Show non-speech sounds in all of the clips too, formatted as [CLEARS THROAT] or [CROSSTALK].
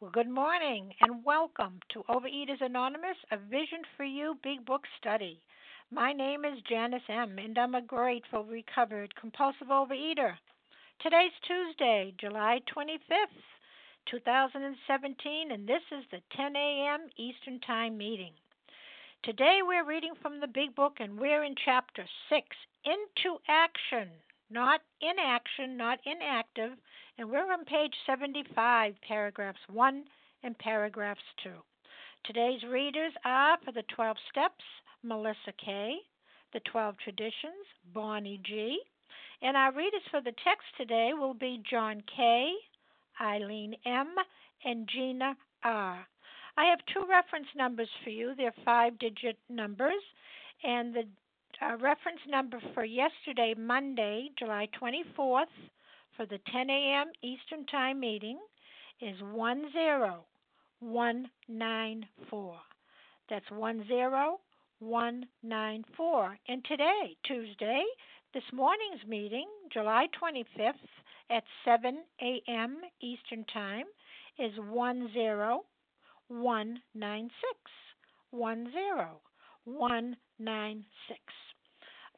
Well, good morning and welcome to Overeaters Anonymous, a Vision for You Big Book Study. My name is Janice M., and I'm a grateful, recovered, compulsive overeater. Today's Tuesday, July 25th, 2017, and this is the 10 a.m. Eastern Time meeting. Today we're reading from the Big Book, and we're in Chapter 6 Into Action not inaction, not inactive, and we're on page 75, paragraphs 1 and paragraphs 2. Today's readers are for the 12 steps, Melissa K., the 12 traditions, Bonnie G., and our readers for the text today will be John K., Eileen M., and Gina R. I have two reference numbers for you. They're five digit numbers, and the uh, reference number for yesterday, Monday, July 24th, for the 10 a.m. Eastern Time meeting is 10194. That's 10194. And today, Tuesday, this morning's meeting, July 25th at 7 a.m. Eastern Time, is 10196. 10196.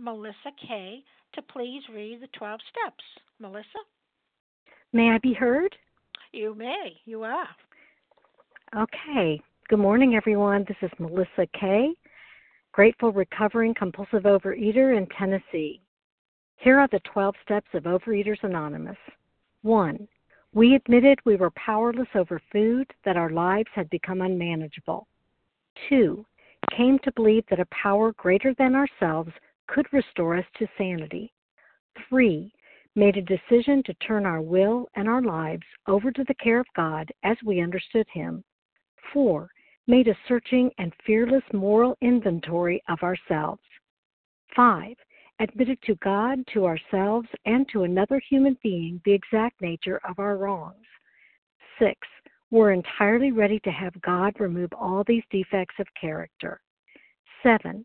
Melissa K. to please read the 12 steps. Melissa? May I be heard? You may. You are. Okay. Good morning, everyone. This is Melissa K., grateful recovering compulsive overeater in Tennessee. Here are the 12 steps of Overeaters Anonymous. 1. We admitted we were powerless over food, that our lives had become unmanageable. 2. Came to believe that a power greater than ourselves could restore us to sanity. Three, made a decision to turn our will and our lives over to the care of God as we understood Him. Four, made a searching and fearless moral inventory of ourselves. Five, admitted to God, to ourselves, and to another human being the exact nature of our wrongs. Six, were entirely ready to have God remove all these defects of character. Seven,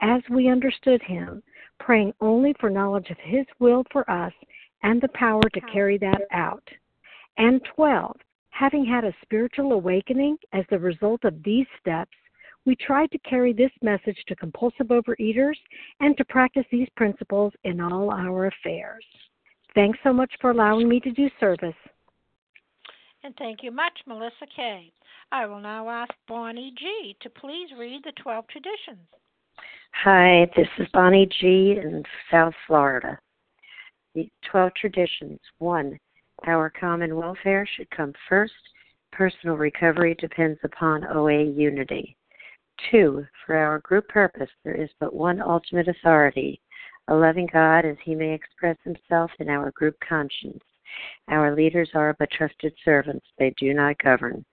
as we understood him, praying only for knowledge of his will for us and the power to carry that out. And 12, having had a spiritual awakening as the result of these steps, we tried to carry this message to compulsive overeaters and to practice these principles in all our affairs. Thanks so much for allowing me to do service. And thank you much, Melissa K. I will now ask Bonnie G. to please read the 12 traditions. Hi, this is Bonnie G. in South Florida. The 12 traditions. 1. Our common welfare should come first. Personal recovery depends upon OA unity. Two, for our group purpose, there is but one ultimate authority, a loving God as he may express himself in our group conscience. Our leaders are but trusted servants, they do not govern.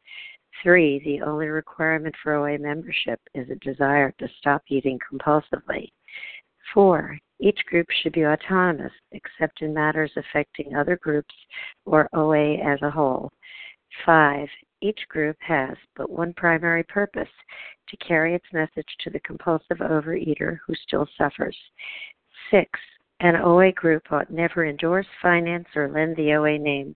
Three, the only requirement for OA membership is a desire to stop eating compulsively. Four, each group should be autonomous except in matters affecting other groups or OA as a whole. Five, each group has but one primary purpose to carry its message to the compulsive overeater who still suffers. Six, an OA group ought never endorse, finance, or lend the OA name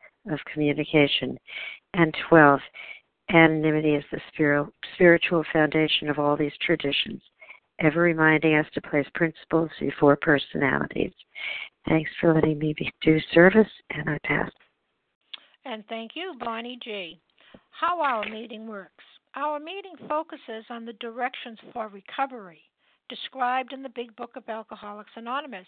of communication. And 12, anonymity is the spiritual foundation of all these traditions, ever reminding us to place principles before personalities. Thanks for letting me do service, and I pass. And thank you, Bonnie G. How our meeting works. Our meeting focuses on the directions for recovery described in the Big Book of Alcoholics Anonymous.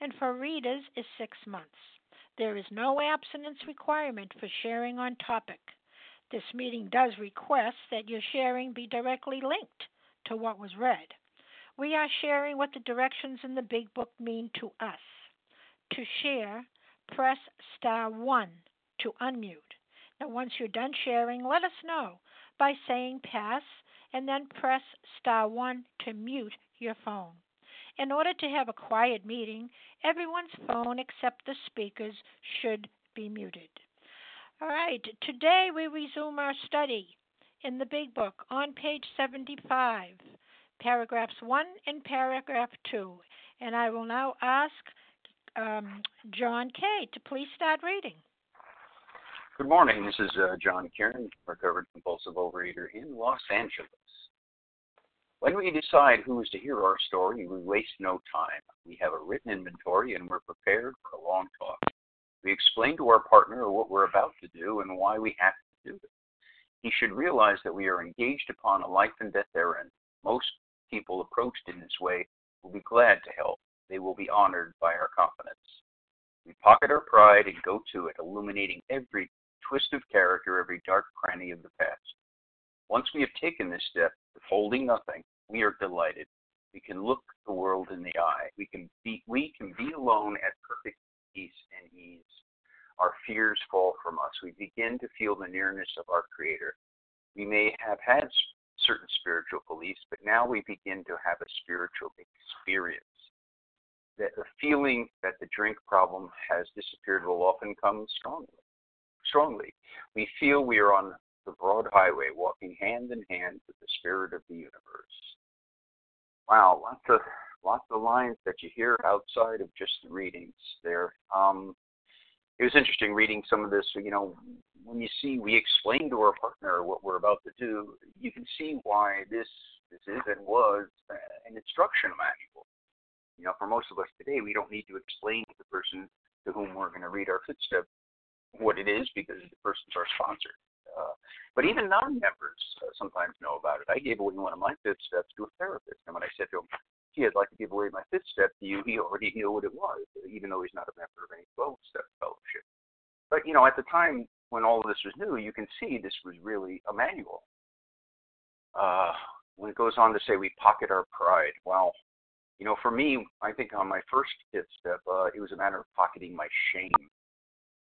and for readers is six months. There is no abstinence requirement for sharing on topic. This meeting does request that your sharing be directly linked to what was read. We are sharing what the directions in the Big Book mean to us. To share, press star 1 to unmute. Now, once you're done sharing, let us know by saying pass and then press star 1 to mute your phone. In order to have a quiet meeting, everyone's phone except the speaker's should be muted. All right, today we resume our study in the Big Book on page 75, paragraphs 1 and paragraph 2. And I will now ask um, John Kay to please start reading. Good morning. This is uh, John Kieran, recovered compulsive overeater in Los Angeles. When we decide who is to hear our story, we waste no time. We have a written inventory and we're prepared for a long talk. We explain to our partner what we're about to do and why we have to do it. He should realize that we are engaged upon a life and death errand. Most people approached in this way will be glad to help. They will be honored by our confidence. We pocket our pride and go to it, illuminating every twist of character, every dark cranny of the past. Once we have taken this step, withholding nothing, we are delighted. We can look the world in the eye. We can be we can be alone at perfect peace and ease. Our fears fall from us. We begin to feel the nearness of our Creator. We may have had certain spiritual beliefs, but now we begin to have a spiritual experience. That the feeling that the drink problem has disappeared will often come strongly strongly. We feel we are on the broad highway, walking hand in hand with the spirit of the universe. Wow, lots of lots of lines that you hear outside of just the readings there. Um, it was interesting reading some of this. You know, when you see we explain to our partner what we're about to do, you can see why this this is and was an instruction manual. You know, for most of us today, we don't need to explain to the person to whom we're going to read our footsteps what it is because the person's our sponsor. Uh, but even non-members uh, sometimes know about it. I gave away one of my fifth steps to a therapist, and when I said to him, gee, I'd like to give away my fifth step to you, he already knew what it was, even though he's not a member of any 12 step fellowship. But, you know, at the time when all of this was new, you can see this was really a manual. Uh, when it goes on to say we pocket our pride, well, you know, for me, I think on my first fifth step, uh, it was a matter of pocketing my shame.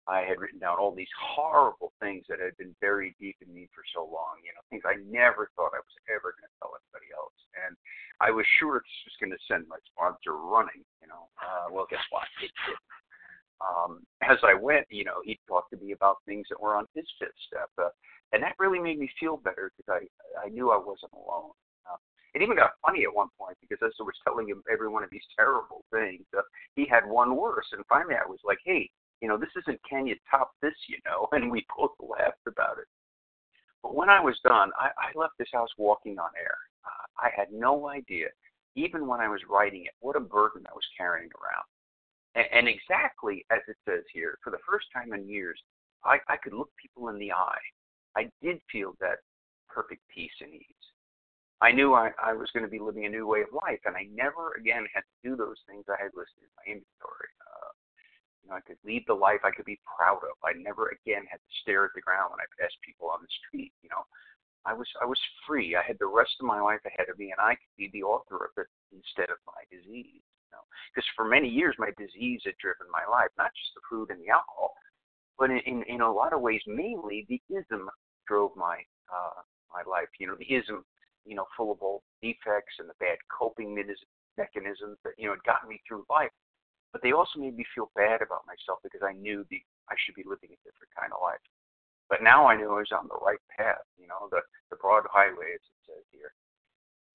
I had written down all these horrible things that had been buried deep in me for so long, you know, things I never thought I was ever going to tell anybody else. And I was sure it was going to send my sponsor running, you know. Uh, well, guess what? It did. Um, as I went, you know, he talked to me about things that were on his fifth step. Uh, and that really made me feel better because I, I knew I wasn't alone. Uh, it even got funny at one point because as I was telling him every one of these terrible things, uh, he had one worse. And finally I was like, hey, you know, this isn't can you top this, you know, [LAUGHS] and we both laughed about it. But when I was done, I, I left this house walking on air. Uh, I had no idea, even when I was writing it, what a burden I was carrying around. And, and exactly as it says here, for the first time in years, I, I could look people in the eye. I did feel that perfect peace and ease. I knew I, I was going to be living a new way of life, and I never again had to do those things I had listed in my inventory. Know, I could lead the life I could be proud of. I never again had to stare at the ground when I passed people on the street. You know, I was I was free. I had the rest of my life ahead of me, and I could be the author of it instead of my disease. You know, because for many years my disease had driven my life, not just the food and the alcohol, but in in, in a lot of ways, mainly the ism drove my uh, my life. You know, the ism, you know, full of all defects and the bad coping mechanisms that you know had gotten me through life but they also made me feel bad about myself because I knew the I should be living a different kind of life. But now I knew I was on the right path, you know, the the broad highway as it says here.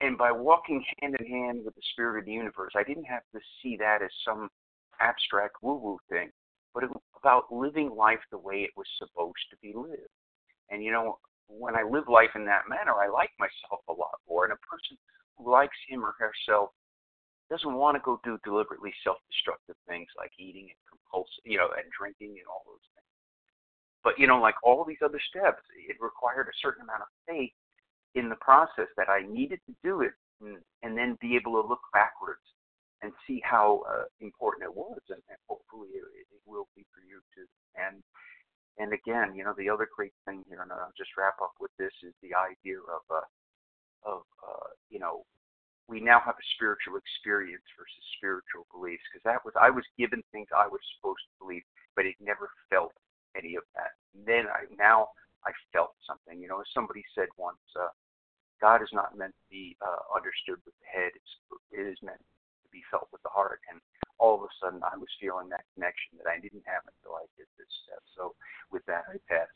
And by walking hand in hand with the spirit of the universe, I didn't have to see that as some abstract woo-woo thing, but it was about living life the way it was supposed to be lived. And you know, when I live life in that manner, I like myself a lot more. And a person who likes him or herself doesn't want to go do deliberately self-destructive things like eating and compulsive, you know, and drinking and all those things. But you know, like all these other steps, it required a certain amount of faith in the process that I needed to do it, and, and then be able to look backwards and see how uh, important it was, and, and hopefully it, it will be for you too. And and again, you know, the other great thing here, and I'll just wrap up with this, is the idea of uh, of uh, you know we now have a spiritual experience versus spiritual beliefs because that was I was given things I was supposed to believe, but it never felt any of that. And then I now I felt something. You know, as somebody said once, uh, God is not meant to be uh, understood with the head; it's, it is meant to be felt with the heart. And all of a sudden, I was feeling that connection that I didn't have until I did this step. So, with that, I pass.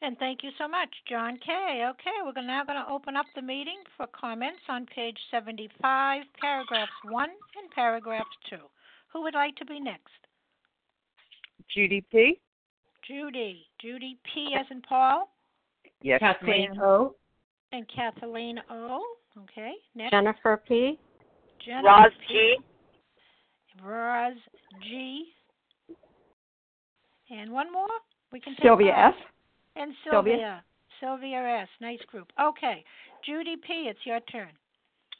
And thank you so much, John K. Okay, we're now going to open up the meeting for comments on page 75, paragraphs 1 and paragraph 2. Who would like to be next? Judy P. Judy. Judy P. as in Paul. Yes, Kathleen. O. And Kathleen O. Okay, next. Jennifer P. Jennifer Roz P. G. Roz G. And one more? We can take Sylvia five. F. And Sylvia? Sylvia. Sylvia S. Nice group. Okay. Judy P., it's your turn.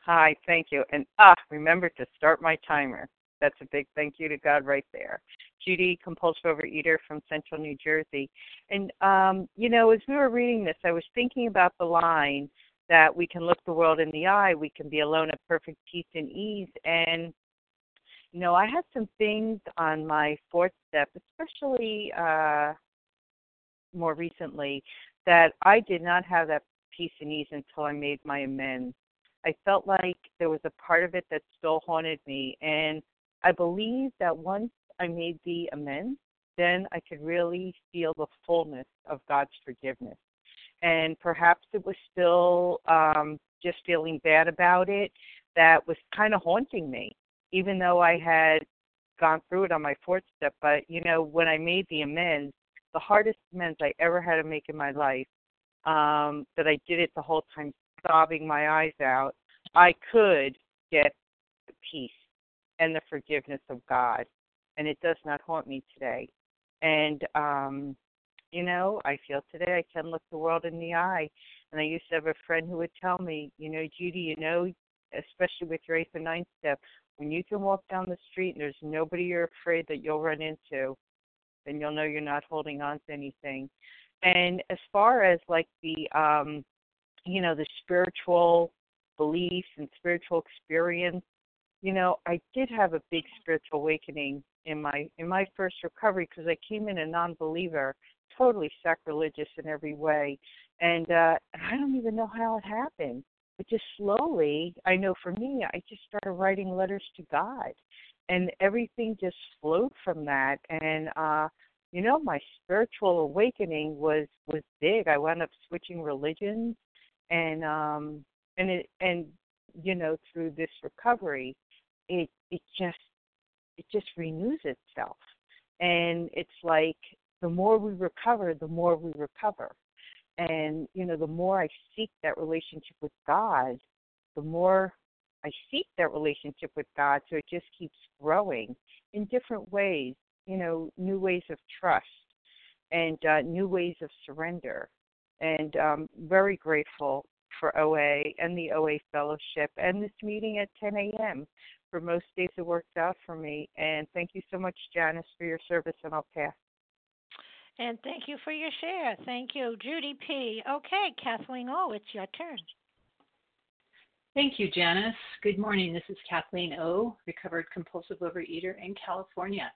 Hi, thank you. And ah, remember to start my timer. That's a big thank you to God right there. Judy, compulsive overeater from Central New Jersey. And um, you know, as we were reading this, I was thinking about the line that we can look the world in the eye, we can be alone at perfect peace and ease. And you know, I had some things on my fourth step, especially uh more recently, that I did not have that peace and ease until I made my amends. I felt like there was a part of it that still haunted me. And I believe that once I made the amends, then I could really feel the fullness of God's forgiveness. And perhaps it was still um, just feeling bad about it that was kind of haunting me, even though I had gone through it on my fourth step. But, you know, when I made the amends, the hardest amends I ever had to make in my life, um, that I did it the whole time sobbing my eyes out, I could get the peace and the forgiveness of God. And it does not haunt me today. And um, you know, I feel today I can look the world in the eye. And I used to have a friend who would tell me, you know, Judy, you know, especially with your eighth and ninth step, when you can walk down the street and there's nobody you're afraid that you'll run into, then you'll know you're not holding on to anything. And as far as like the um you know, the spiritual beliefs and spiritual experience, you know, I did have a big spiritual awakening in my in my first recovery because I came in a non-believer, totally sacrilegious in every way, and uh I don't even know how it happened. But just slowly, I know for me, I just started writing letters to God, and everything just flowed from that. And uh you know, my spiritual awakening was was big. I wound up switching religions, and um and it and you know through this recovery, it it just it just renews itself. And it's like the more we recover, the more we recover. And, you know, the more I seek that relationship with God, the more I seek that relationship with God. So it just keeps growing in different ways, you know, new ways of trust and uh, new ways of surrender. And um, very grateful for OA and the OA Fellowship and this meeting at 10 a.m for most days it works out for me. And thank you so much, Janice, for your service, and I'll pass. And thank you for your share. Thank you, Judy P. Okay, Kathleen O., it's your turn. Thank you, Janice. Good morning. This is Kathleen O., recovered compulsive overeater in California.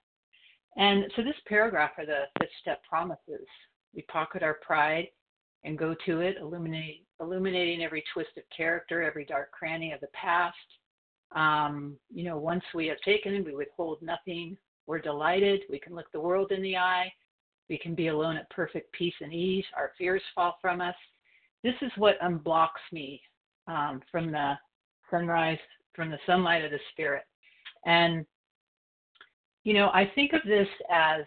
And so this paragraph are the fifth step promises. We pocket our pride and go to it, illuminating every twist of character, every dark cranny of the past, um, you know, once we have taken it, we withhold nothing. We're delighted. We can look the world in the eye. We can be alone at perfect peace and ease. Our fears fall from us. This is what unblocks me um, from the sunrise, from the sunlight of the spirit. And, you know, I think of this as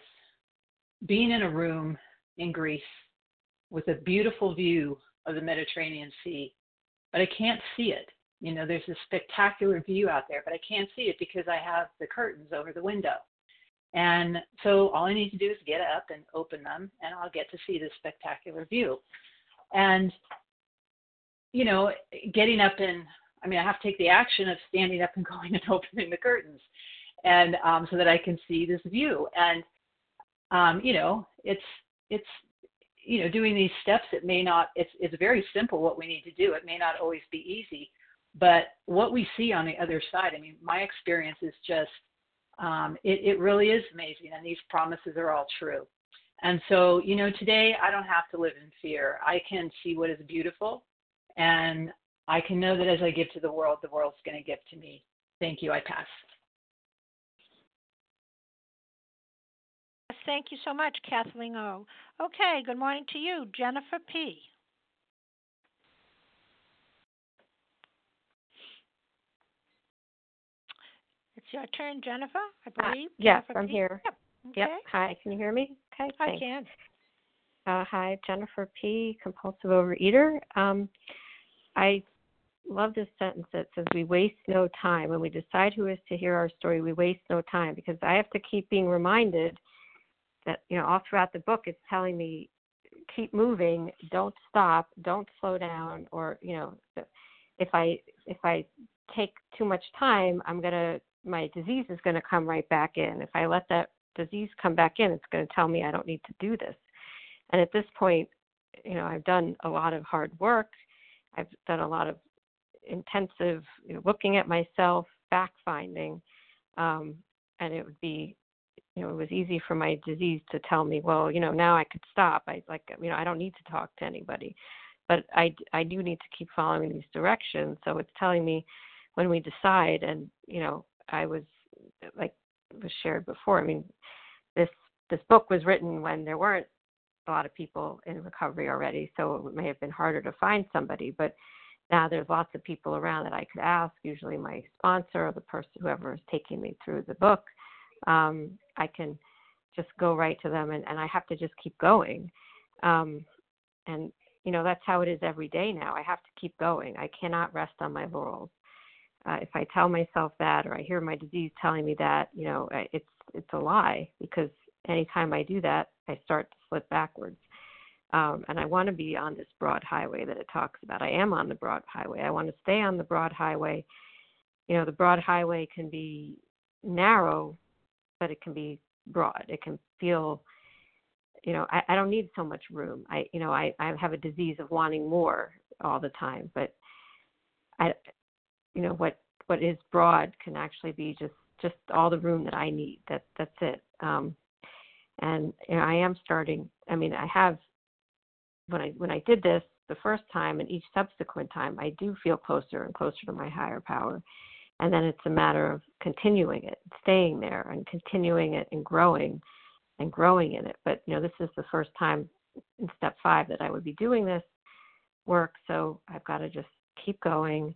being in a room in Greece with a beautiful view of the Mediterranean Sea, but I can't see it. You know, there's a spectacular view out there, but I can't see it because I have the curtains over the window. And so all I need to do is get up and open them, and I'll get to see this spectacular view. And, you know, getting up and, I mean, I have to take the action of standing up and [LAUGHS] going and opening the curtains, and um, so that I can see this view. And, um, you know, it's it's you know doing these steps. It may not. It's it's very simple what we need to do. It may not always be easy, but what we see on the other side, I mean, my experience is just, um, it, it really is amazing. And these promises are all true. And so, you know, today I don't have to live in fear. I can see what is beautiful. And I can know that as I give to the world, the world's going to give to me. Thank you. I pass. Thank you so much, Kathleen O. Okay, good morning to you, Jennifer P. It's your turn, Jennifer, I uh, believe. Uh, yes, Jennifer I'm P. here. Yep. Okay. Yep. Hi, can you hear me? Okay. I thanks. can. Uh, hi, Jennifer P., compulsive overeater. Um, I love this sentence that says, We waste no time. When we decide who is to hear our story, we waste no time because I have to keep being reminded that, you know, all throughout the book, it's telling me, keep moving, don't stop, don't slow down, or, you know, if I if I take too much time, I'm going to my disease is going to come right back in. If I let that disease come back in, it's going to tell me I don't need to do this. And at this point, you know, I've done a lot of hard work. I've done a lot of intensive you know, looking at myself, fact finding, um, and it would be, you know, it was easy for my disease to tell me, well, you know, now I could stop. I like, you know, I don't need to talk to anybody, but I I do need to keep following these directions. So it's telling me when we decide, and you know, I was like was shared before. I mean, this this book was written when there weren't a lot of people in recovery already, so it may have been harder to find somebody. But now there's lots of people around that I could ask. Usually, my sponsor or the person whoever is taking me through the book, um, I can just go right to them, and, and I have to just keep going. Um, and you know that's how it is every day now. I have to keep going. I cannot rest on my laurels uh, if I tell myself that or I hear my disease telling me that, you know, it's it's a lie because anytime I do that, I start to slip backwards. um, and I want to be on this broad highway that it talks about. I am on the broad highway. I want to stay on the broad highway. You know, the broad highway can be narrow, but it can be broad. It can feel, you know, I, I don't need so much room. I, you know, I, I have a disease of wanting more all the time, but I, you know, what what is broad can actually be just just all the room that I need. That that's it. Um, and you know, I am starting. I mean, I have when I when I did this the first time and each subsequent time, I do feel closer and closer to my higher power. And then it's a matter of continuing it, staying there, and continuing it and growing and growing in it. But you know, this is the first time in step five that I would be doing this work, so I've got to just keep going,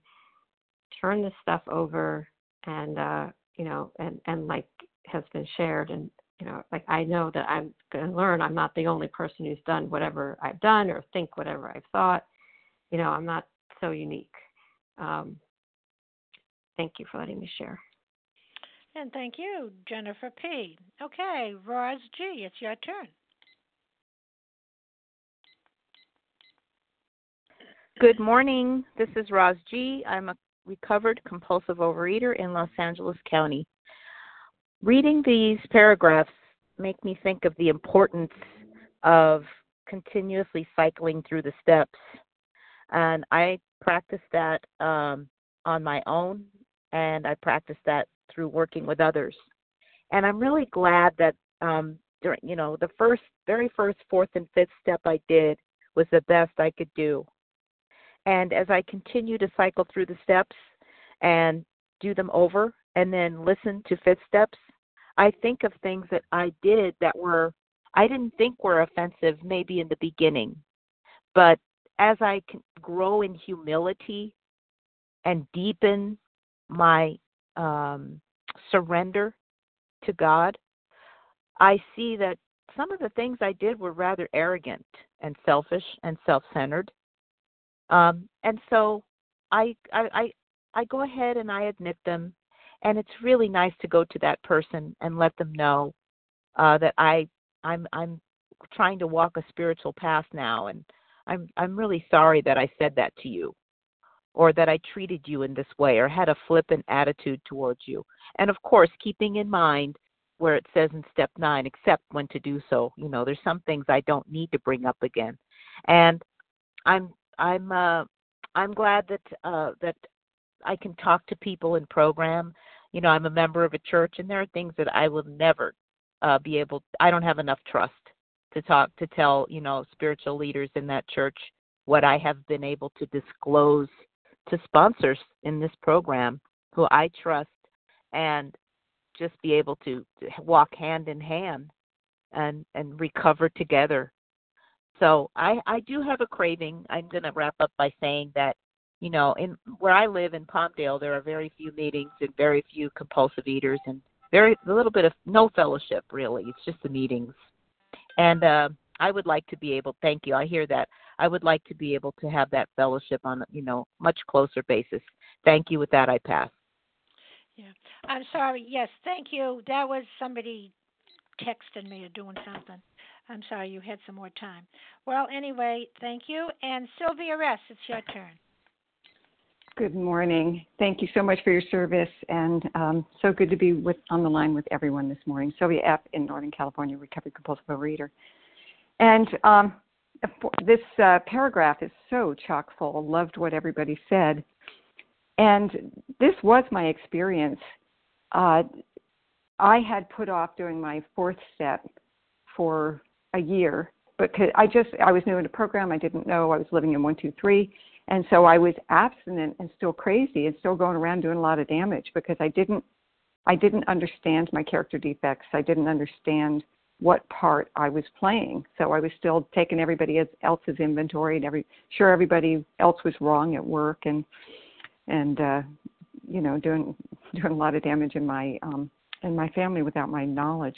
turn this stuff over, and uh, you know, and and like has been shared and you know, like I know that I'm going to learn. I'm not the only person who's done whatever I've done or think whatever I've thought. You know, I'm not so unique. Um, thank you for letting me share. And thank you, Jennifer P. Okay, Roz G., it's your turn. Good morning. This is Roz G. I'm a recovered compulsive overeater in Los Angeles County reading these paragraphs make me think of the importance of continuously cycling through the steps. And i practice that um, on my own and i practice that through working with others. And i'm really glad that um, during you know the first very first fourth and fifth step i did was the best i could do. And as i continue to cycle through the steps and do them over and then listen to fifth steps I think of things that I did that were I didn't think were offensive maybe in the beginning. But as I grow in humility and deepen my um, surrender to God, I see that some of the things I did were rather arrogant and selfish and self-centered. Um, and so I, I I I go ahead and I admit them and it's really nice to go to that person and let them know uh, that I I'm I'm trying to walk a spiritual path now, and I'm I'm really sorry that I said that to you, or that I treated you in this way, or had a flippant attitude towards you, and of course keeping in mind where it says in step nine, except when to do so. You know, there's some things I don't need to bring up again, and I'm I'm uh, I'm glad that uh, that I can talk to people in program. You know, I'm a member of a church, and there are things that I will never uh, be able. I don't have enough trust to talk to tell you know spiritual leaders in that church what I have been able to disclose to sponsors in this program who I trust and just be able to, walk hand in hand and and recover together. So I I do have a craving. I'm going to wrap up by saying that you know, in where I live in Palmdale, there are very few meetings and very few compulsive eaters, and very a little bit of no fellowship really. It's just the meetings, and uh, I would like to be able. Thank you. I hear that. I would like to be able to have that fellowship on you know much closer basis. Thank you. With that, I pass. Yeah, I'm sorry. Yes, thank you. That was somebody texting me or doing something. I'm sorry you had some more time. Well, anyway, thank you. And Sylvia S., it's your turn. Good morning. Thank you so much for your service, and um, so good to be with on the line with everyone this morning. Sylvia F. in Northern California, recovered compulsive overeater. And um, this uh, paragraph is so chock full. Loved what everybody said, and this was my experience. Uh, I had put off doing my fourth step for a year because I just I was new in the program. I didn't know I was living in one two three and so I was abstinent and still crazy and still going around doing a lot of damage because I didn't I didn't understand my character defects. I didn't understand what part I was playing. So I was still taking everybody else's inventory and every sure everybody else was wrong at work and and uh you know doing [LAUGHS] doing a lot of damage in my um in my family without my knowledge.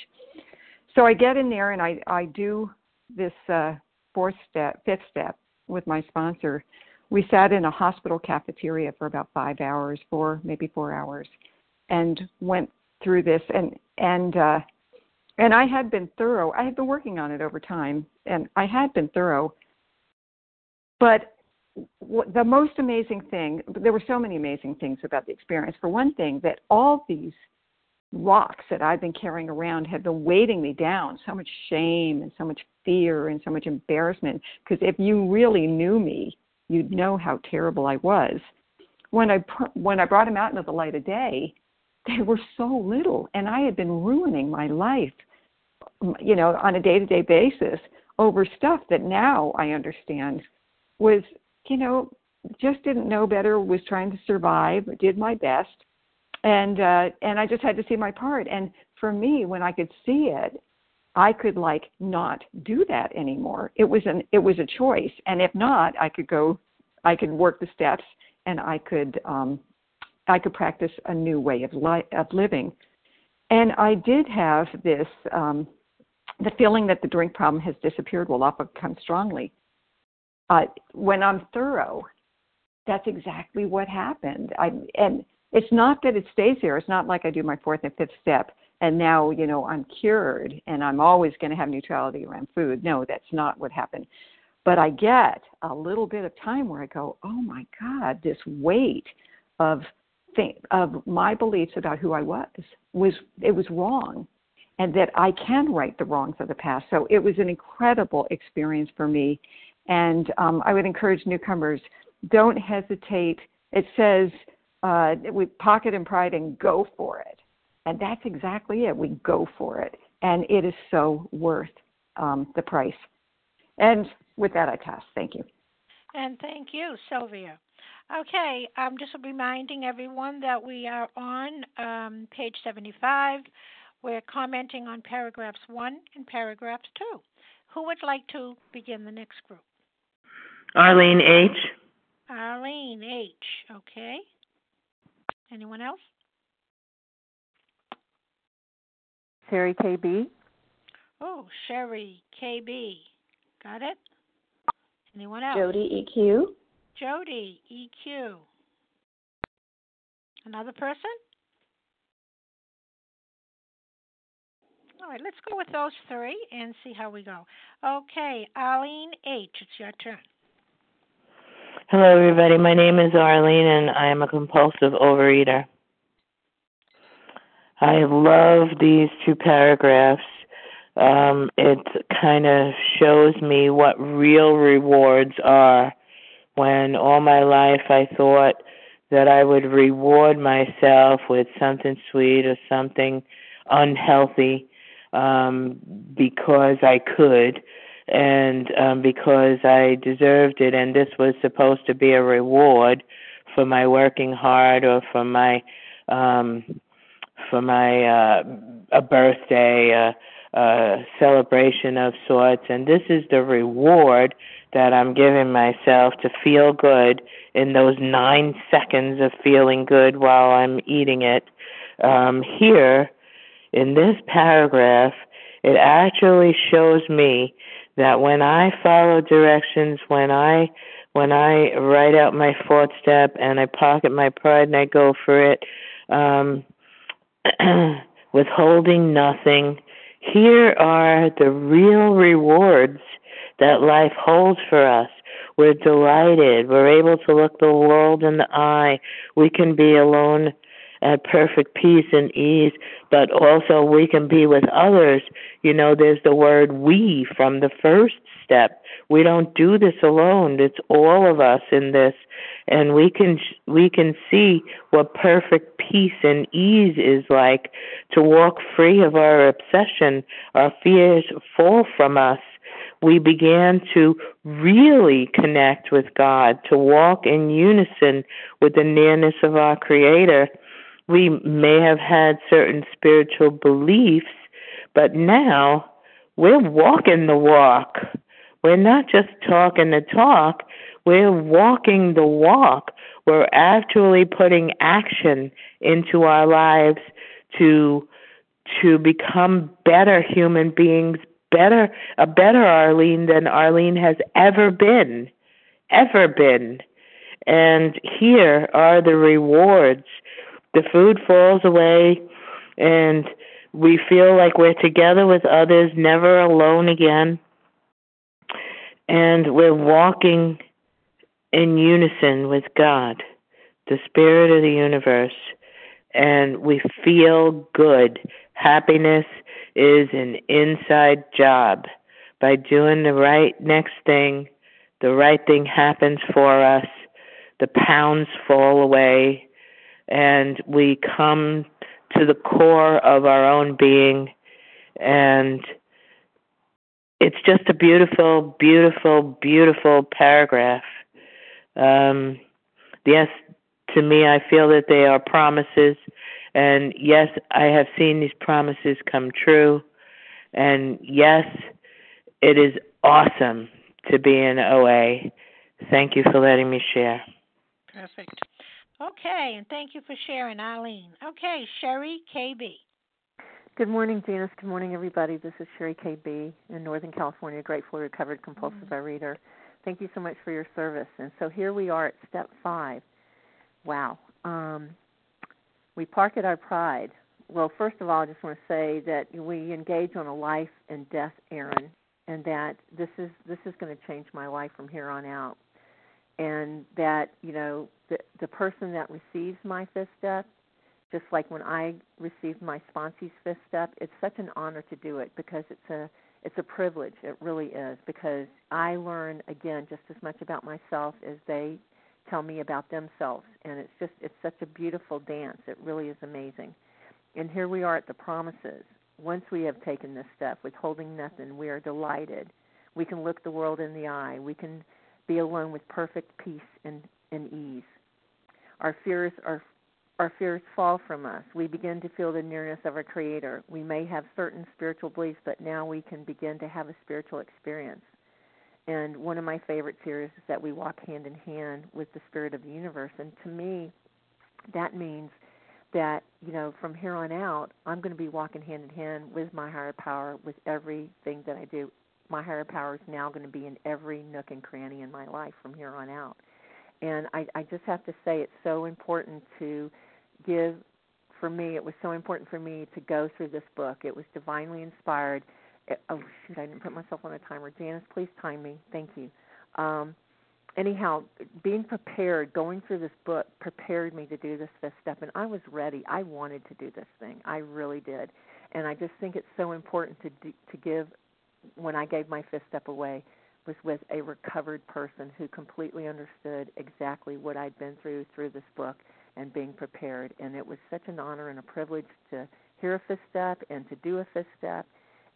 So I get in there and I I do this uh fourth step, fifth step with my sponsor we sat in a hospital cafeteria for about five hours, four maybe four hours, and went through this. And and uh, and I had been thorough. I had been working on it over time, and I had been thorough. But the most amazing thing, there were so many amazing things about the experience. For one thing, that all these rocks that I've been carrying around had been weighting me down, so much shame and so much fear and so much embarrassment. Because if you really knew me, you'd know how terrible I was. When I when I brought him out into the light of day, they were so little, and I had been ruining my life, you know, on a day-to-day basis over stuff that now I understand was, you know, just didn't know better, was trying to survive, did my best, and uh, and I just had to see my part. And for me, when I could see it, I could like not do that anymore. It was an it was a choice, and if not, I could go, I could work the steps, and I could um, I could practice a new way of li- of living. And I did have this um, the feeling that the drink problem has disappeared will often come strongly. Uh, when I'm thorough, that's exactly what happened. I and it's not that it stays there. It's not like I do my fourth and fifth step and now you know I'm cured and I'm always going to have neutrality around food. No, that's not what happened. But I get a little bit of time where I go, oh my God, this weight of thing, of my beliefs about who I was was it was wrong, and that I can right the wrongs of the past. So it was an incredible experience for me, and um, I would encourage newcomers don't hesitate. It says uh, with pocket and pride and go for it. And that's exactly it. We go for it. And it is so worth um, the price. And with that, I pass. Thank you. And thank you, Sylvia. Okay, I'm just reminding everyone that we are on um, page 75. We're commenting on paragraphs 1 and paragraphs 2. Who would like to begin the next group? Arlene H. Arlene H. Okay. Anyone else? Sherry KB. Oh, Sherry KB. Got it? Anyone else? Jody EQ. Jody EQ. Another person? All right, let's go with those three and see how we go. Okay, Arlene H., it's your turn. Hello, everybody. My name is Arlene, and I am a compulsive overeater. I love these two paragraphs. Um, it kind of shows me what real rewards are. When all my life I thought that I would reward myself with something sweet or something unhealthy um, because I could and um, because I deserved it, and this was supposed to be a reward for my working hard or for my um, for my uh, a birthday, celebration of sorts, and this is the reward that I'm giving myself to feel good in those nine seconds of feeling good while I'm eating it. Um, here, in this paragraph, it actually shows me that when I follow directions, when I when I write out my fourth step and I pocket my pride and I go for it, um, [CLEARS THROAT] withholding nothing, here are the real rewards that life holds for us. We're delighted. We're able to look the world in the eye. We can be alone at perfect peace and ease, but also we can be with others. You know, there's the word we from the first step. We don't do this alone. It's all of us in this, and we can we can see what perfect peace and ease is like to walk free of our obsession. Our fears fall from us we began to really connect with God, to walk in unison with the nearness of our Creator we may have had certain spiritual beliefs, but now we're walking the walk. We're not just talking the talk, we're walking the walk. We're actually putting action into our lives to to become better human beings, better a better Arlene than Arlene has ever been. Ever been. And here are the rewards the food falls away and we feel like we're together with others, never alone again. And we're walking in unison with God, the Spirit of the universe. And we feel good. Happiness is an inside job. By doing the right next thing, the right thing happens for us. The pounds fall away, and we come to the core of our own being. And it's just a beautiful, beautiful, beautiful paragraph. Um, yes, to me, I feel that they are promises. And yes, I have seen these promises come true. And yes, it is awesome to be in OA. Thank you for letting me share. Perfect. Okay, and thank you for sharing, Eileen. Okay, Sherry KB. Good morning, Janice. Good morning, everybody. This is Sherry KB in Northern California, grateful recovered compulsive mm-hmm. reader. Thank you so much for your service. And so here we are at step five. Wow. Um, we park at our pride. Well, first of all, I just want to say that we engage on a life and death errand, and that this is this is going to change my life from here on out and that you know the the person that receives my fifth step just like when I received my sponsee's fifth step, it's such an honor to do it because it's a it's a privilege. It really is because I learn again just as much about myself as they tell me about themselves, and it's just it's such a beautiful dance. It really is amazing. And here we are at the promises. Once we have taken this step, withholding nothing, we are delighted. We can look the world in the eye. We can be alone with perfect peace and, and ease. Our fears are our fears fall from us. We begin to feel the nearness of our Creator. We may have certain spiritual beliefs, but now we can begin to have a spiritual experience. And one of my favorite here is that we walk hand in hand with the Spirit of the universe. And to me, that means that, you know, from here on out, I'm going to be walking hand in hand with my higher power with everything that I do my higher power is now going to be in every nook and cranny in my life from here on out. And I, I just have to say, it's so important to give. For me, it was so important for me to go through this book. It was divinely inspired. It, oh shoot, I didn't put myself on a timer. Janice, please time me. Thank you. Um, anyhow, being prepared, going through this book prepared me to do this fifth step, and I was ready. I wanted to do this thing. I really did, and I just think it's so important to to give when I gave my fifth step away was with a recovered person who completely understood exactly what I'd been through through this book and being prepared. And it was such an honor and a privilege to hear a fifth step and to do a fifth step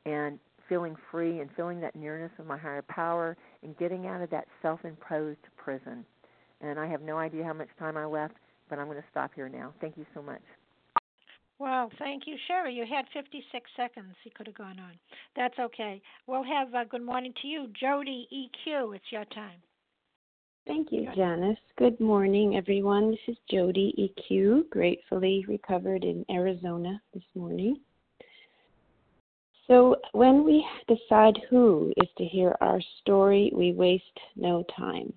and feeling free and feeling that nearness of my higher power and getting out of that self imposed prison. And I have no idea how much time I left, but I'm going to stop here now. Thank you so much. Well, thank you, Sherry. You had 56 seconds. You could have gone on. That's okay. We'll have a good morning to you, Jody EQ. It's your time. Thank you, Janice. Good morning, everyone. This is Jody EQ, gratefully recovered in Arizona this morning. So, when we decide who is to hear our story, we waste no time.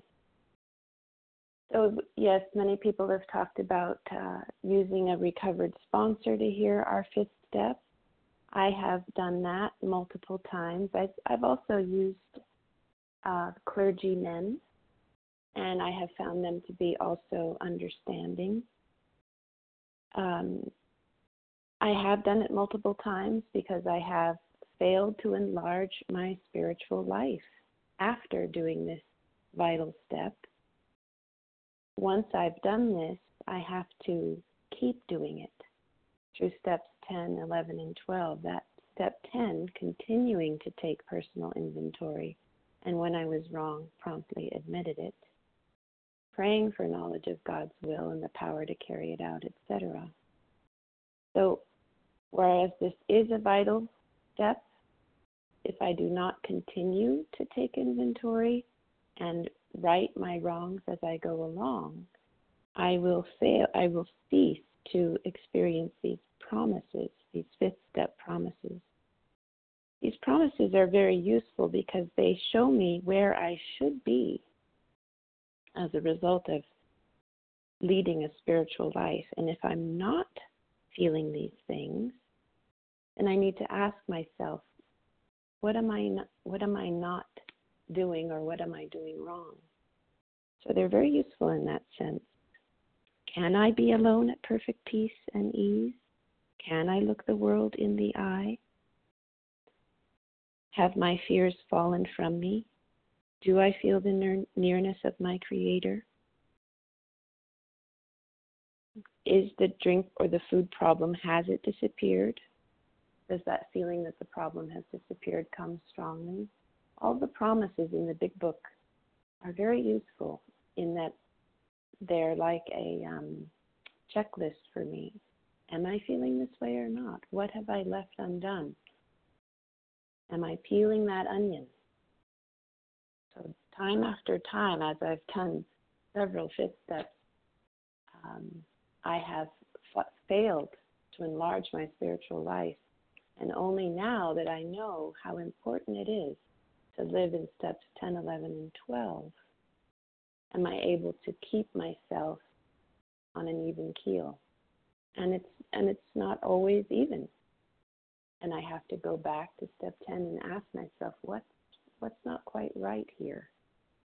So, yes, many people have talked about uh, using a recovered sponsor to hear our fifth step. I have done that multiple times. I've, I've also used uh, clergymen, and I have found them to be also understanding. Um, I have done it multiple times because I have failed to enlarge my spiritual life after doing this vital step once I've done this, I have to keep doing it through steps 10, 11, and 12. That step 10, continuing to take personal inventory, and when I was wrong, promptly admitted it. Praying for knowledge of God's will and the power to carry it out, etc. So, whereas this is a vital step, if I do not continue to take inventory and right my wrongs as I go along, I will fail I will cease to experience these promises, these fifth step promises. These promises are very useful because they show me where I should be as a result of leading a spiritual life. And if I'm not feeling these things, And I need to ask myself, what am I not, what am I not doing or what am I doing wrong? So they're very useful in that sense. Can I be alone at perfect peace and ease? Can I look the world in the eye? Have my fears fallen from me? Do I feel the nearness of my Creator? Is the drink or the food problem, has it disappeared? Does that feeling that the problem has disappeared come strongly? All the promises in the big book are very useful in that they're like a um, checklist for me. Am I feeling this way or not? What have I left undone? Am I peeling that onion? So, time after time, as I've done several fifth steps, um, I have f- failed to enlarge my spiritual life. And only now that I know how important it is to live in steps 10, 11, and 12, am I able to keep myself on an even keel. And it's and it's not always even. And I have to go back to step 10 and ask myself, what what's not quite right here?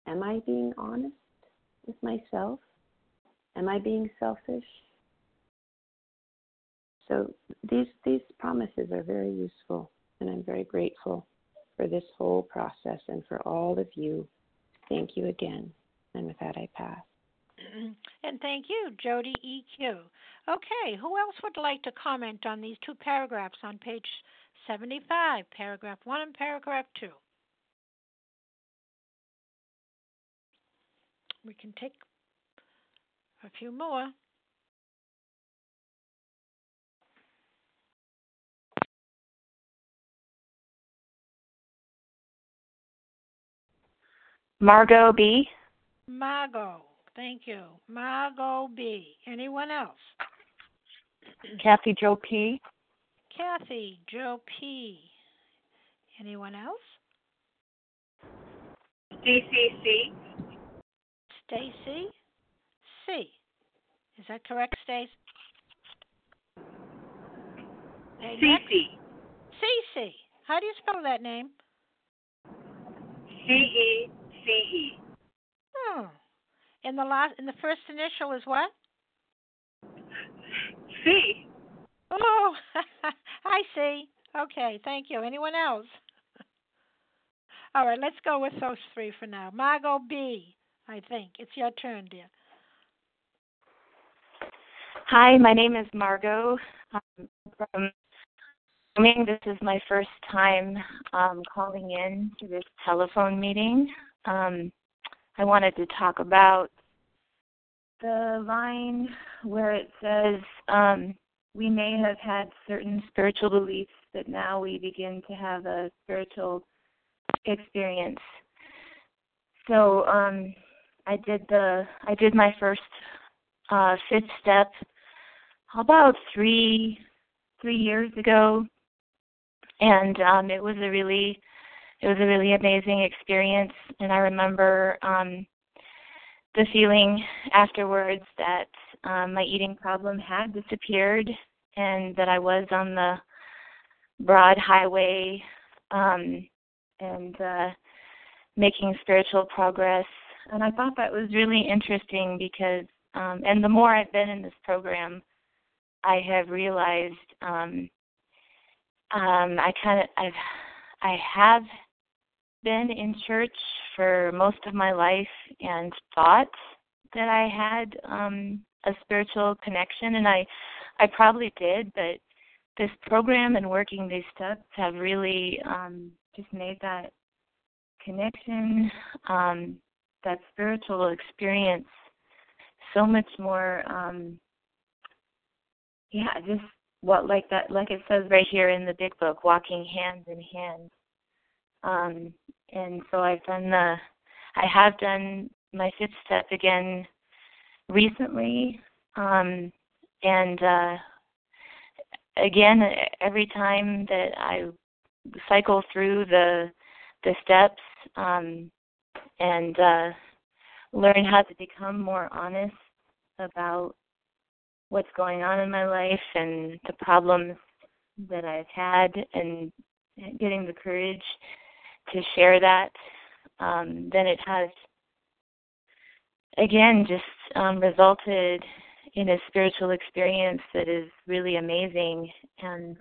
Am I being honest with myself? Am I being selfish? So these these promises are very useful and I'm very grateful for this whole process and for all of you. Thank you again. And with that I pass. [CLEARS THROAT] And thank you, Jody EQ. Okay, who else would like to comment on these two paragraphs on page 75, paragraph 1 and paragraph 2? We can take a few more. Margot B. Margot. Thank you. Margot B. Anyone else? Kathy Joe P. Kathy Joe P. Anyone else? Stacy C. Stacy C. Is that correct, Stacy? Cece. Cece. How do you spell that name? C E C E. Oh. And the last and the first initial is what? C. Oh, [LAUGHS] I see. Okay, thank you. Anyone else? All right, let's go with those three for now. Margot B, I think. It's your turn, dear. Hi, my name is Margot. Um, from this is my first time um, calling in to this telephone meeting. Um, I wanted to talk about the line where it says um, we may have had certain spiritual beliefs, but now we begin to have a spiritual experience. So um, I did the I did my first uh, fifth step about three three years ago, and um, it was a really it was a really amazing experience and i remember um the feeling afterwards that um my eating problem had disappeared and that i was on the broad highway um and uh making spiritual progress. And i thought that was really interesting because um and the more i've been in this program i have realized um um i kind of i've i have been in church for most of my life and thought that I had um a spiritual connection and I I probably did, but this program and working these steps have really um just made that connection, um, that spiritual experience so much more um yeah, just what like that like it says right here in the big book, walking hand in hand um, and so I've done the, I have done my fifth step again recently, um, and uh, again every time that I cycle through the the steps um, and uh, learn how to become more honest about what's going on in my life and the problems that I've had and getting the courage to share that, um, then it has again just um, resulted in a spiritual experience that is really amazing and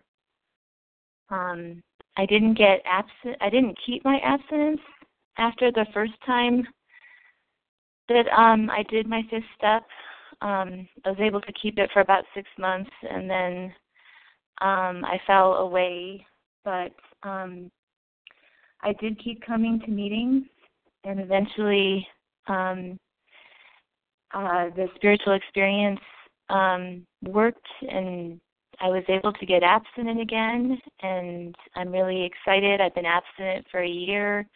um, I didn't get absent I didn't keep my abstinence after the first time that um I did my fifth step. Um I was able to keep it for about 6 months and then um I fell away but um I did keep coming to meetings and eventually um uh the spiritual experience um worked and I was able to get abstinent again and I'm really excited. I've been abstinent for a year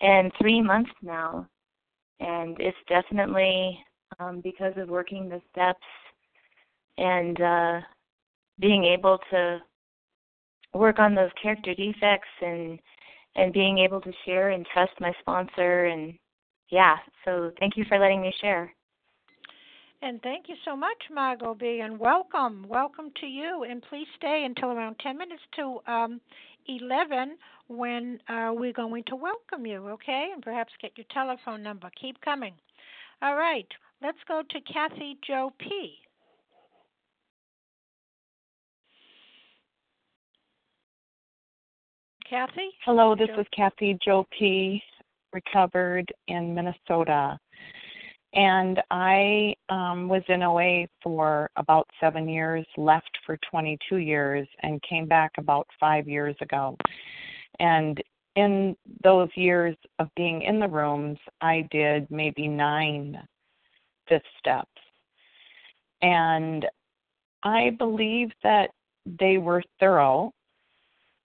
and 3 months now. And it's definitely um because of working the steps and uh being able to work on those character defects and and being able to share and trust my sponsor and yeah so thank you for letting me share. And thank you so much margot b and welcome welcome to you and please stay until around 10 minutes to um 11 when uh, we're going to welcome you okay? And perhaps get your telephone number. Keep coming. All right let's go to kathy joe p Kathy? Hello, this is Kathy Joe P., recovered in Minnesota. And I um, was in OA for about seven years, left for 22 years, and came back about five years ago. And in those years of being in the rooms, I did maybe nine fifth steps. And I believe that they were thorough.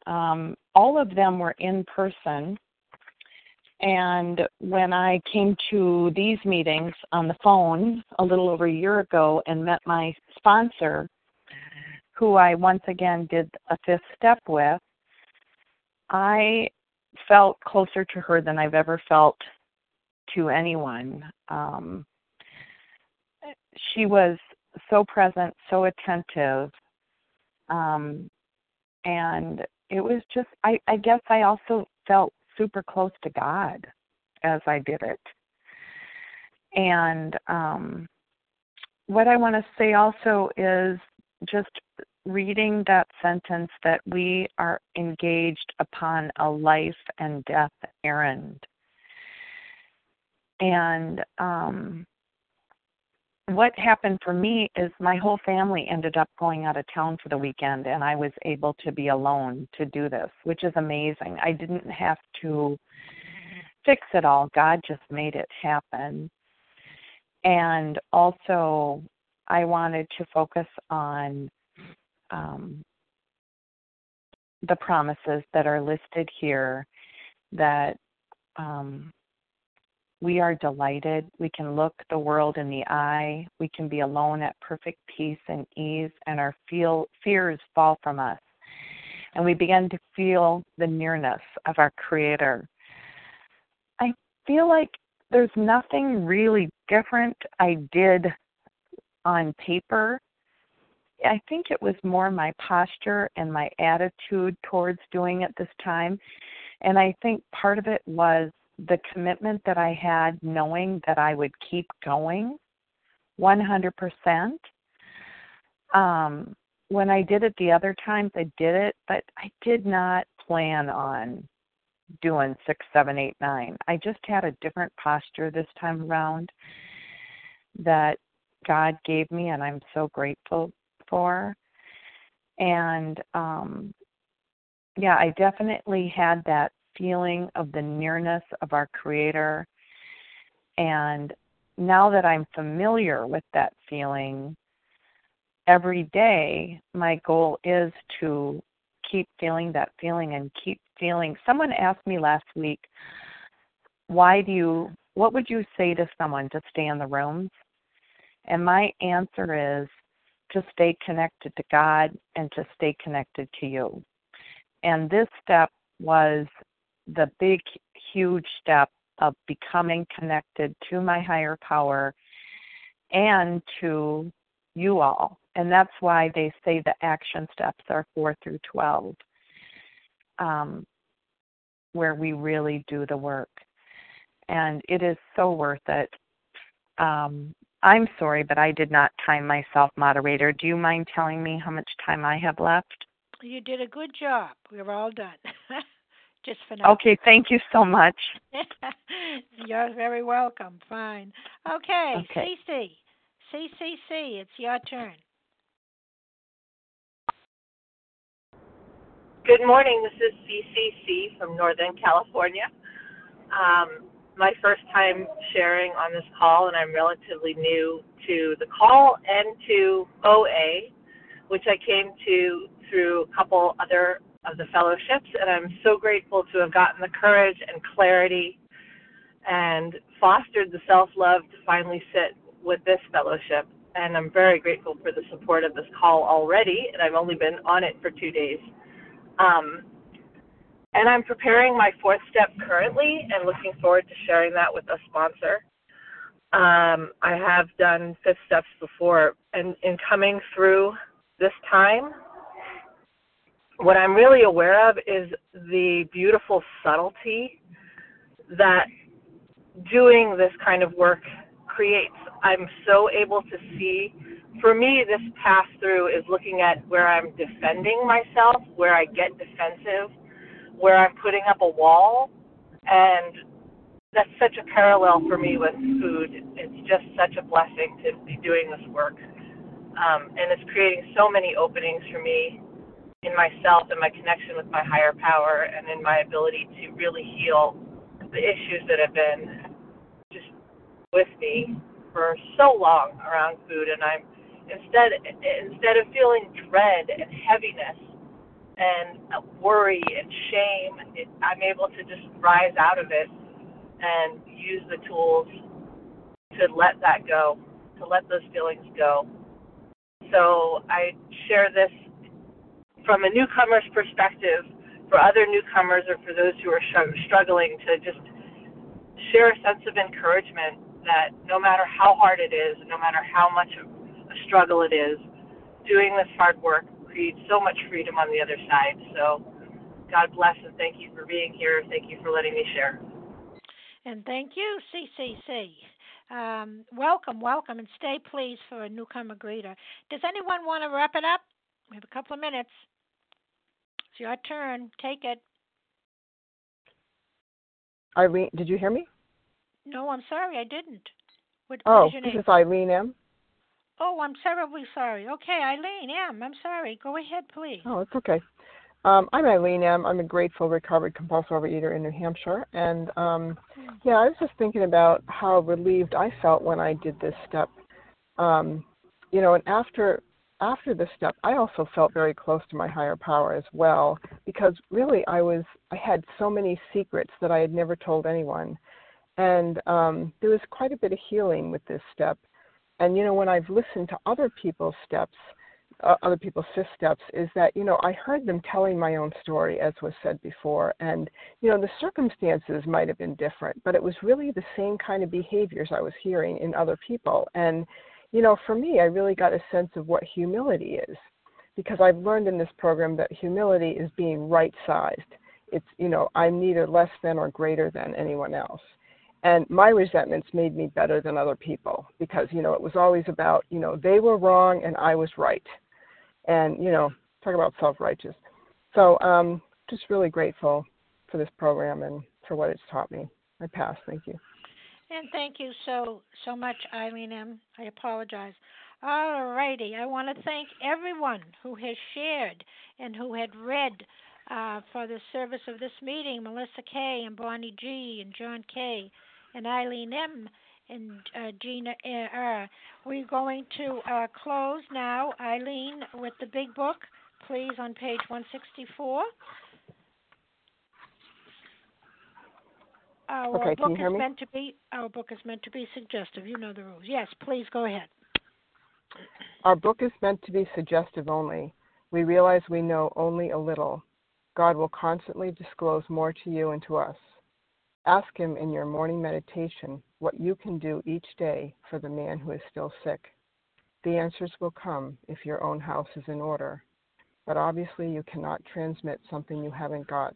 Um, all of them were in person. And when I came to these meetings on the phone a little over a year ago and met my sponsor, who I once again did a fifth step with, I felt closer to her than I've ever felt to anyone. Um, she was so present, so attentive, um, and it was just I, I guess I also felt super close to God as I did it. And um what I want to say also is just reading that sentence that we are engaged upon a life and death errand. And um what happened for me is my whole family ended up going out of town for the weekend and I was able to be alone to do this, which is amazing. I didn't have to fix it all. God just made it happen. And also I wanted to focus on um, the promises that are listed here that um, we are delighted. We can look the world in the eye. We can be alone at perfect peace and ease, and our feel, fears fall from us. And we begin to feel the nearness of our Creator. I feel like there's nothing really different I did on paper. I think it was more my posture and my attitude towards doing it this time. And I think part of it was the commitment that I had, knowing that I would keep going 100%. Um, when I did it the other times, I did it, but I did not plan on doing six, seven, eight, nine. I just had a different posture this time around that God gave me, and I'm so grateful for. And um, yeah, I definitely had that feeling of the nearness of our Creator. And now that I'm familiar with that feeling, every day my goal is to keep feeling that feeling and keep feeling. Someone asked me last week, why do you, what would you say to someone to stay in the rooms? And my answer is to stay connected to God and to stay connected to you. And this step was the big, huge step of becoming connected to my higher power and to you all. And that's why they say the action steps are 4 through 12, um, where we really do the work. And it is so worth it. Um, I'm sorry, but I did not time myself, moderator. Do you mind telling me how much time I have left? You did a good job. We're all done. [LAUGHS] Just for now. Okay, thank you so much. [LAUGHS] You're very welcome. Fine. Okay, Okay. CC. CCC, it's your turn. Good morning. This is CCC from Northern California. Um, my first time sharing on this call, and I'm relatively new to the call and to OA, which I came to through a couple other of the fellowships, and I'm so grateful to have gotten the courage and clarity and fostered the self love to finally sit with this fellowship. And I'm very grateful for the support of this call already, and I've only been on it for two days. Um, and I'm preparing my fourth step currently and looking forward to sharing that with a sponsor. Um, I have done fifth steps before, and in coming through this time, what I'm really aware of is the beautiful subtlety that doing this kind of work creates. I'm so able to see. For me, this pass through is looking at where I'm defending myself, where I get defensive, where I'm putting up a wall, and that's such a parallel for me with food. It's just such a blessing to be doing this work. Um, and it's creating so many openings for me in myself and my connection with my higher power and in my ability to really heal the issues that have been just with me for so long around food. And I'm instead instead of feeling dread and heaviness and worry and shame it, I'm able to just rise out of it and use the tools to let that go to let those feelings go. So I share this from a newcomer's perspective for other newcomers or for those who are struggling to just share a sense of encouragement that no matter how hard it is, no matter how much of a struggle it is, doing this hard work creates so much freedom on the other side. So God bless and thank you for being here. Thank you for letting me share. And thank you, CCC. Um, welcome, welcome, and stay please for a newcomer greeter. Does anyone want to wrap it up? We have a couple of minutes. It's your turn. Take it. Irene, did you hear me? No, I'm sorry, I didn't. What, Oh, what this is Eileen M. Oh, I'm terribly sorry. Okay, Eileen M. I'm sorry. Go ahead, please. Oh, it's okay. Um, I'm Eileen M. I'm a grateful recovered compulsive overeater in New Hampshire, and um, yeah, I was just thinking about how relieved I felt when I did this step. Um, you know, and after after this step, I also felt very close to my higher power as well, because really I was I had so many secrets that I had never told anyone, and um, there was quite a bit of healing with this step. And you know, when I've listened to other people's steps, uh, other people's fifth steps is that you know I heard them telling my own story as was said before. And you know the circumstances might have been different but it was really the same kind of behaviors I was hearing in other people. And you know for me I really got a sense of what humility is because I've learned in this program that humility is being right sized it's you know I'm neither less than or greater than anyone else. And my resentments made me better than other people because you know it was always about you know they were wrong and I was right. And you know talk about self-righteous. So um just really grateful for this program and for what it's taught me. I pass. Thank you And thank you so so much, Eileen M. I apologize. All righty. I want to thank everyone who has shared and who had read uh, for the service of this meeting. Melissa K. and Bonnie G. and John K. and Eileen M. and uh, Gina uh, R. We're going to uh, close now, Eileen, with the big book, please, on page 164. Our Okay, book is me? meant to be our book is meant to be suggestive. You know the rules. Yes, please go ahead. our book is meant to be suggestive only we realize we know only a little god will constantly disclose more to you and to us ask him in your morning meditation what you can do each day for the man who is still sick The answers will come if your own house is in order, but obviously you cannot transmit something you haven't got.